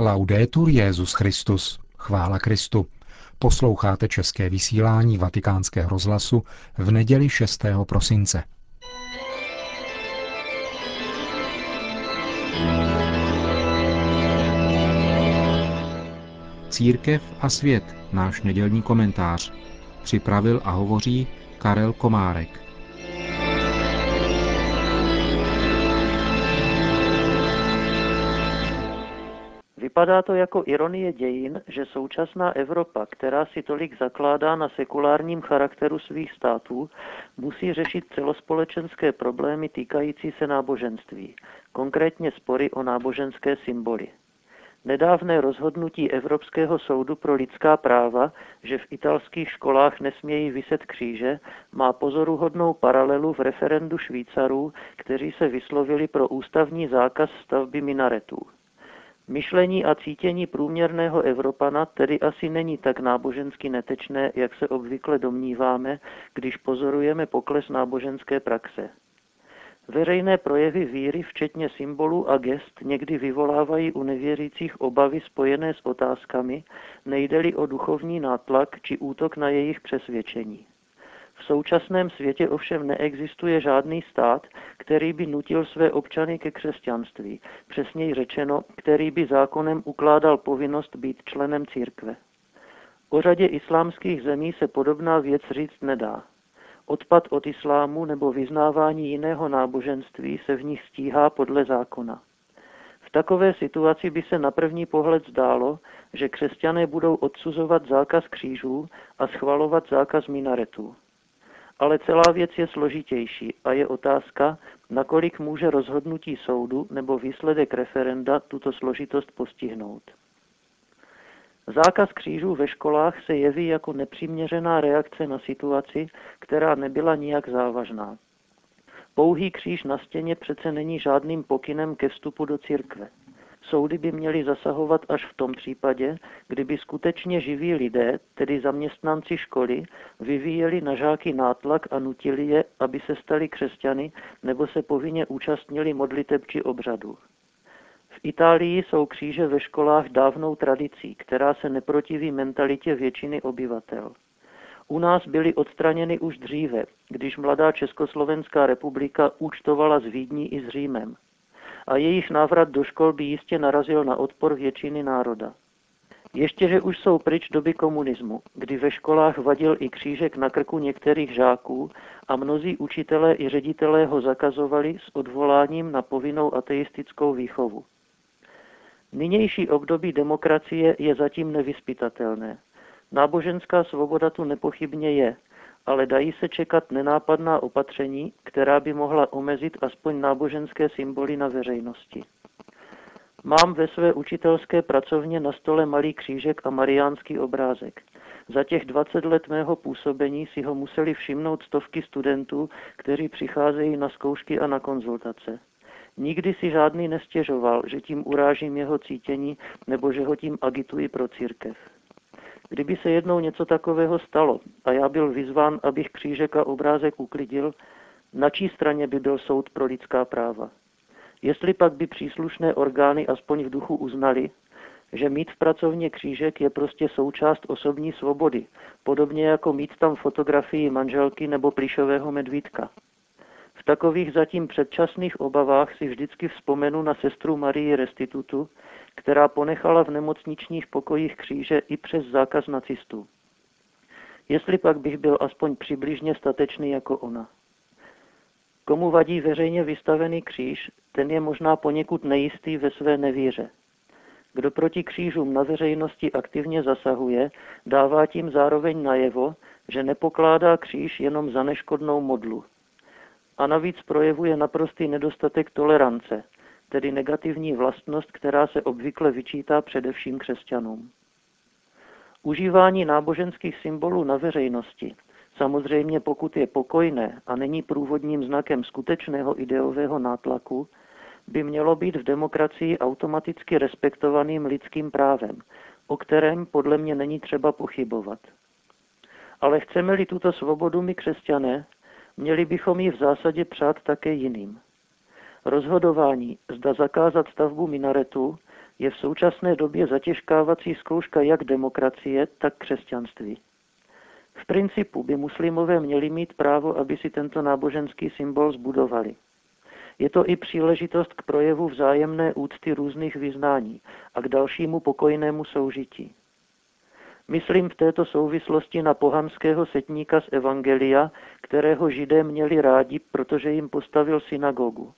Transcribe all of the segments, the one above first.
Laudetur Jezus Christus. Chvála Kristu. Posloucháte české vysílání Vatikánského rozhlasu v neděli 6. prosince. Církev a svět, náš nedělní komentář. Připravil a hovoří Karel Komárek. Vypadá to jako ironie dějin, že současná Evropa, která si tolik zakládá na sekulárním charakteru svých států, musí řešit celospolečenské problémy týkající se náboženství, konkrétně spory o náboženské symboly. Nedávné rozhodnutí Evropského soudu pro lidská práva, že v italských školách nesmějí vyset kříže, má pozoruhodnou paralelu v referendu Švýcarů, kteří se vyslovili pro ústavní zákaz stavby minaretů. Myšlení a cítění průměrného Evropana tedy asi není tak nábožensky netečné, jak se obvykle domníváme, když pozorujeme pokles náboženské praxe. Veřejné projevy víry, včetně symbolů a gest, někdy vyvolávají u nevěřících obavy spojené s otázkami, nejde-li o duchovní nátlak či útok na jejich přesvědčení. V současném světě ovšem neexistuje žádný stát, který by nutil své občany ke křesťanství, přesněji řečeno, který by zákonem ukládal povinnost být členem církve. O řadě islámských zemí se podobná věc říct nedá. Odpad od islámu nebo vyznávání jiného náboženství se v nich stíhá podle zákona. V takové situaci by se na první pohled zdálo, že křesťané budou odsuzovat zákaz křížů a schvalovat zákaz minaretů. Ale celá věc je složitější a je otázka, nakolik může rozhodnutí soudu nebo výsledek referenda tuto složitost postihnout. Zákaz křížů ve školách se jeví jako nepřiměřená reakce na situaci, která nebyla nijak závažná. Pouhý kříž na stěně přece není žádným pokynem ke vstupu do církve. Soudy by měly zasahovat až v tom případě, kdyby skutečně živí lidé, tedy zaměstnanci školy, vyvíjeli na žáky nátlak a nutili je, aby se stali křesťany nebo se povinně účastnili modliteb či obřadu. V Itálii jsou kříže ve školách dávnou tradicí, která se neprotiví mentalitě většiny obyvatel. U nás byly odstraněny už dříve, když mladá Československá republika účtovala s Vídní i s Římem a jejich návrat do škol by jistě narazil na odpor většiny národa. Ještě, že už jsou pryč doby komunismu, kdy ve školách vadil i křížek na krku některých žáků a mnozí učitelé i ředitelé ho zakazovali s odvoláním na povinnou ateistickou výchovu. Nynější období demokracie je zatím nevyspytatelné. Náboženská svoboda tu nepochybně je, ale dají se čekat nenápadná opatření, která by mohla omezit aspoň náboženské symboly na veřejnosti. Mám ve své učitelské pracovně na stole malý křížek a mariánský obrázek. Za těch 20 let mého působení si ho museli všimnout stovky studentů, kteří přicházejí na zkoušky a na konzultace. Nikdy si žádný nestěžoval, že tím urážím jeho cítění nebo že ho tím agituji pro církev. Kdyby se jednou něco takového stalo a já byl vyzván, abych křížek a obrázek uklidil, na čí straně by byl soud pro lidská práva? Jestli pak by příslušné orgány aspoň v duchu uznali, že mít v pracovně křížek je prostě součást osobní svobody, podobně jako mít tam fotografii manželky nebo plišového medvídka. V takových zatím předčasných obavách si vždycky vzpomenu na sestru Marii Restitutu, která ponechala v nemocničních pokojích kříže i přes zákaz nacistů. Jestli pak bych byl aspoň přibližně statečný jako ona. Komu vadí veřejně vystavený kříž, ten je možná poněkud nejistý ve své nevíře. Kdo proti křížům na veřejnosti aktivně zasahuje, dává tím zároveň najevo, že nepokládá kříž jenom za neškodnou modlu. A navíc projevuje naprostý nedostatek tolerance, tedy negativní vlastnost, která se obvykle vyčítá především křesťanům. Užívání náboženských symbolů na veřejnosti, samozřejmě pokud je pokojné a není průvodním znakem skutečného ideového nátlaku, by mělo být v demokracii automaticky respektovaným lidským právem, o kterém podle mě není třeba pochybovat. Ale chceme-li tuto svobodu my křesťané, měli bychom ji v zásadě přát také jiným. Rozhodování, zda zakázat stavbu minaretu, je v současné době zatěžkávací zkouška jak demokracie, tak křesťanství. V principu by muslimové měli mít právo, aby si tento náboženský symbol zbudovali. Je to i příležitost k projevu vzájemné úcty různých vyznání a k dalšímu pokojnému soužití. Myslím v této souvislosti na pohanského setníka z Evangelia, kterého židé měli rádi, protože jim postavil synagogu.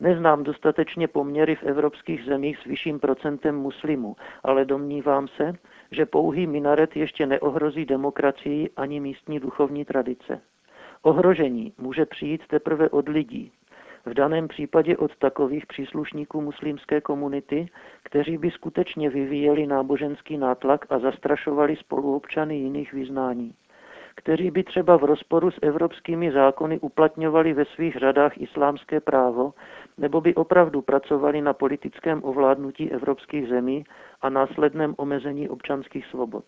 Neznám dostatečně poměry v evropských zemích s vyšším procentem muslimů, ale domnívám se, že pouhý minaret ještě neohrozí demokracii ani místní duchovní tradice. Ohrožení může přijít teprve od lidí, v daném případě od takových příslušníků muslimské komunity, kteří by skutečně vyvíjeli náboženský nátlak a zastrašovali spoluobčany jiných vyznání kteří by třeba v rozporu s evropskými zákony uplatňovali ve svých řadách islámské právo, nebo by opravdu pracovali na politickém ovládnutí evropských zemí a následném omezení občanských svobod.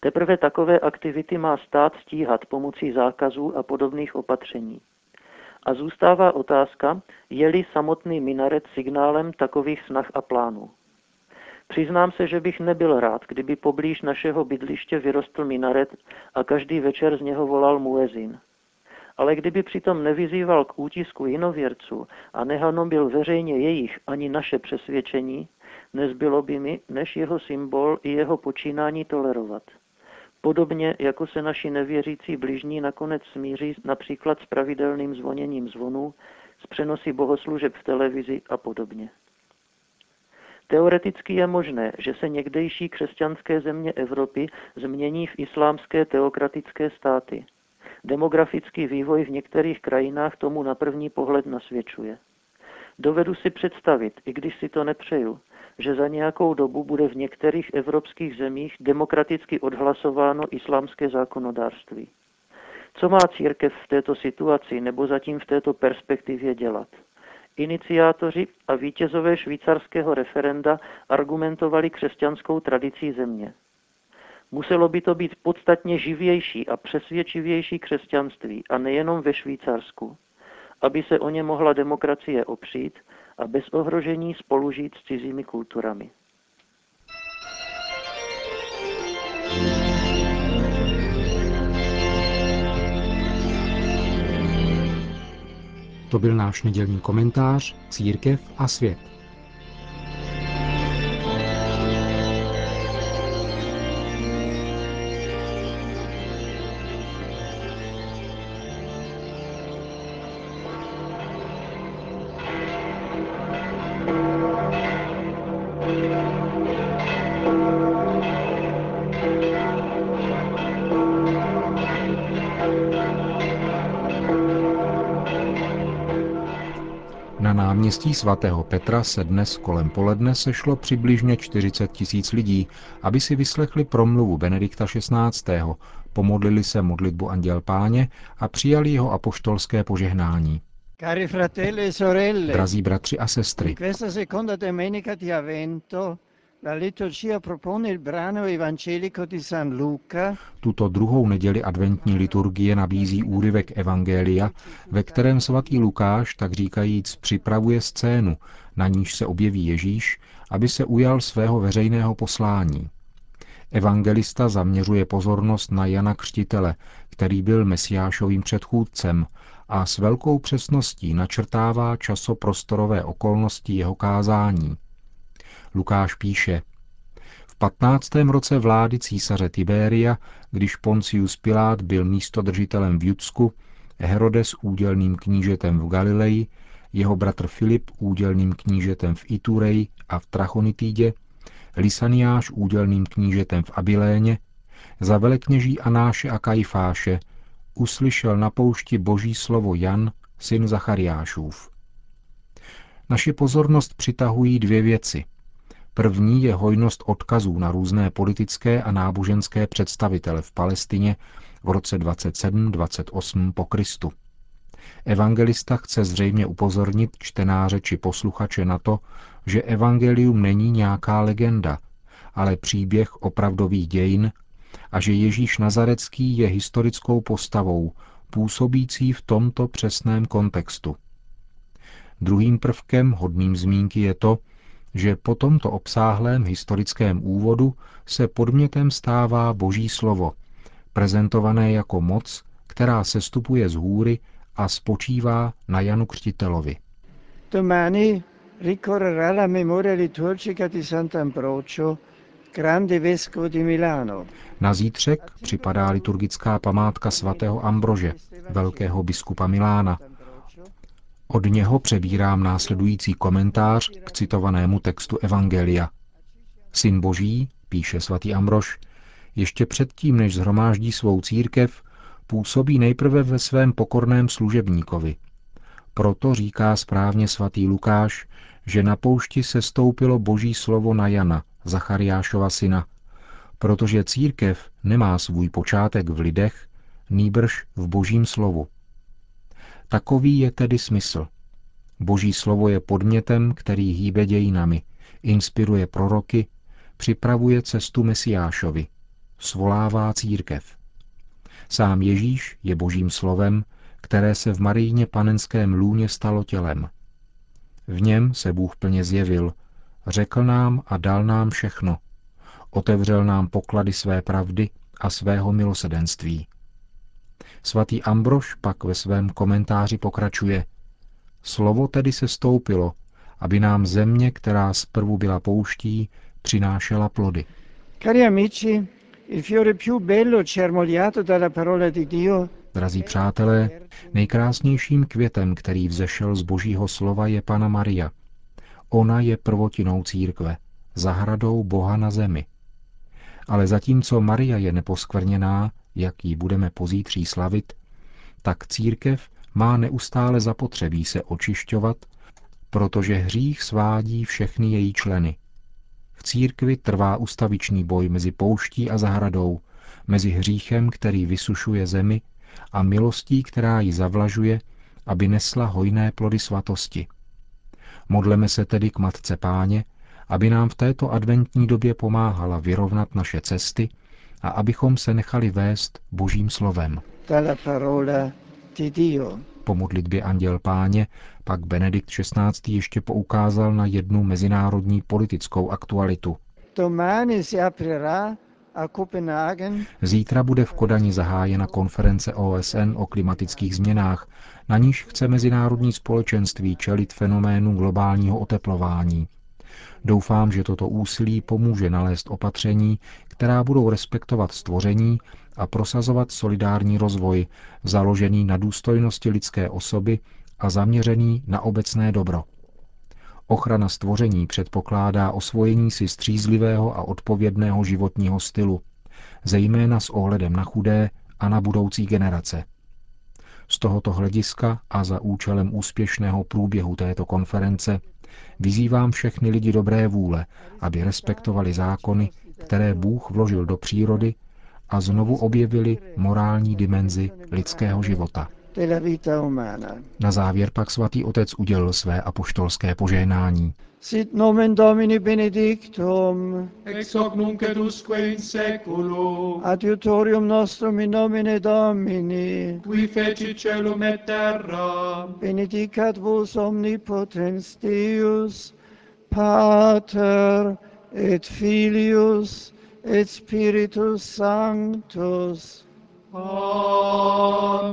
Teprve takové aktivity má stát stíhat pomocí zákazů a podobných opatření. A zůstává otázka, je-li samotný minaret signálem takových snah a plánů. Přiznám se, že bych nebyl rád, kdyby poblíž našeho bydliště vyrostl minaret a každý večer z něho volal muezin. Ale kdyby přitom nevyzýval k útisku jinověrců a nehanobil veřejně jejich ani naše přesvědčení, nezbylo by mi, než jeho symbol i jeho počínání tolerovat. Podobně jako se naši nevěřící bližní nakonec smíří například s pravidelným zvoněním zvonů, s přenosy bohoslužeb v televizi a podobně. Teoreticky je možné, že se někdejší křesťanské země Evropy změní v islámské teokratické státy. Demografický vývoj v některých krajinách tomu na první pohled nasvědčuje. Dovedu si představit, i když si to nepřeju, že za nějakou dobu bude v některých evropských zemích demokraticky odhlasováno islámské zákonodárství. Co má církev v této situaci nebo zatím v této perspektivě dělat? Iniciátoři a vítězové švýcarského referenda argumentovali křesťanskou tradicí země. Muselo by to být podstatně živější a přesvědčivější křesťanství a nejenom ve Švýcarsku, aby se o ně mohla demokracie opřít a bez ohrožení spolužít s cizími kulturami. To byl náš nedělní komentář Církev a svět. Náměstí svatého Petra se dnes kolem poledne sešlo přibližně 40 tisíc lidí, aby si vyslechli promluvu Benedikta XVI., pomodlili se modlitbu Anděl Páně a přijali jeho apoštolské požehnání. Cari fratelli e sorelle, Drazí bratři a sestry, in questa seconda domenica di Avvento la liturgia propone il brano evangelico di San Luca tuto druhou neděli adventní liturgie nabízí úryvek Evangelia, ve kterém svatý Lukáš, tak říkajíc, připravuje scénu, na níž se objeví Ježíš, aby se ujal svého veřejného poslání. Evangelista zaměřuje pozornost na Jana Křtitele, který byl mesiášovým předchůdcem a s velkou přesností načrtává časoprostorové okolnosti jeho kázání. Lukáš píše, v 15. roce vlády císaře Tiberia, když Poncius Pilát byl místodržitelem v Judsku, Herodes údělným knížetem v Galileji, jeho bratr Filip údělným knížetem v Itureji a v Trachonitídě, Lisaniáš údělným knížetem v Abiléně, za velekněží Anáše a Kajfáše uslyšel na poušti boží slovo Jan, syn Zachariášův. Naši pozornost přitahují dvě věci. První je hojnost odkazů na různé politické a náboženské představitele v Palestině v roce 27-28 po Kristu. Evangelista chce zřejmě upozornit čtenáře či posluchače na to, že evangelium není nějaká legenda, ale příběh opravdových dějin a že Ježíš Nazarecký je historickou postavou, působící v tomto přesném kontextu. Druhým prvkem hodným zmínky je to, že po tomto obsáhlém historickém úvodu se podmětem stává Boží slovo, prezentované jako moc, která sestupuje z hůry a spočívá na Janu Křtitelovi. Domani ricorrerà la memoria liturgica di Sant'Ambrogio, grande vescovo di Milano. Na zítřek připadá liturgická památka svatého Ambrože, velkého biskupa Milána. Od něho přebírám následující komentář k citovanému textu Evangelia. Syn Boží, píše svatý Ambrož, ještě předtím, než zhromáždí svou církev, působí nejprve ve svém pokorném služebníkovi. Proto říká správně svatý Lukáš, že na poušti se stoupilo boží slovo na Jana, Zachariášova syna, protože církev nemá svůj počátek v lidech, nýbrž v božím slovu. Takový je tedy smysl. Boží slovo je podmětem, který hýbe dějinami, inspiruje proroky, připravuje cestu Mesiášovi, svolává církev. Sám Ježíš je božím slovem, které se v Marijně panenském lůně stalo tělem. V něm se Bůh plně zjevil, řekl nám a dal nám všechno. Otevřel nám poklady své pravdy a svého milosedenství. Svatý Ambrož pak ve svém komentáři pokračuje. Slovo tedy se stoupilo, aby nám země, která zprvu byla pouští, přinášela plody. Cari amici, il fiore più bello cermogliato dalla parola di Dio Drazí přátelé, nejkrásnějším květem, který vzešel z božího slova, je Pana Maria. Ona je prvotinou církve, zahradou Boha na zemi. Ale zatímco Maria je neposkvrněná, jak ji budeme pozítří slavit, tak církev má neustále zapotřebí se očišťovat, protože hřích svádí všechny její členy. V církvi trvá ustavičný boj mezi pouští a zahradou, mezi hříchem, který vysušuje zemi, a milostí, která ji zavlažuje, aby nesla hojné plody svatosti. Modleme se tedy k Matce Páně, aby nám v této adventní době pomáhala vyrovnat naše cesty a abychom se nechali vést Božím slovem. Po modlitbě Anděl Páně pak Benedikt XVI. ještě poukázal na jednu mezinárodní politickou aktualitu. Zítra bude v Kodani zahájena konference OSN o klimatických změnách, na níž chce mezinárodní společenství čelit fenoménu globálního oteplování. Doufám, že toto úsilí pomůže nalézt opatření, která budou respektovat stvoření a prosazovat solidární rozvoj, založený na důstojnosti lidské osoby a zaměřený na obecné dobro. Ochrana stvoření předpokládá osvojení si střízlivého a odpovědného životního stylu, zejména s ohledem na chudé a na budoucí generace. Z tohoto hlediska a za účelem úspěšného průběhu této konference vyzývám všechny lidi dobré vůle, aby respektovali zákony, které Bůh vložil do přírody a znovu objevili morální dimenzi lidského života. Della vita umana. Na závěr pak svatý otec udělil své apoštolské požehnání. Sit nomen Domini benedictum, ex hoc nunc et usque in seculum, adiutorium nostrum in nomine Domini, qui feci celum et terra, benedicat vos omnipotens Deus, Pater et Filius et Spiritus Sanctus. 아멘.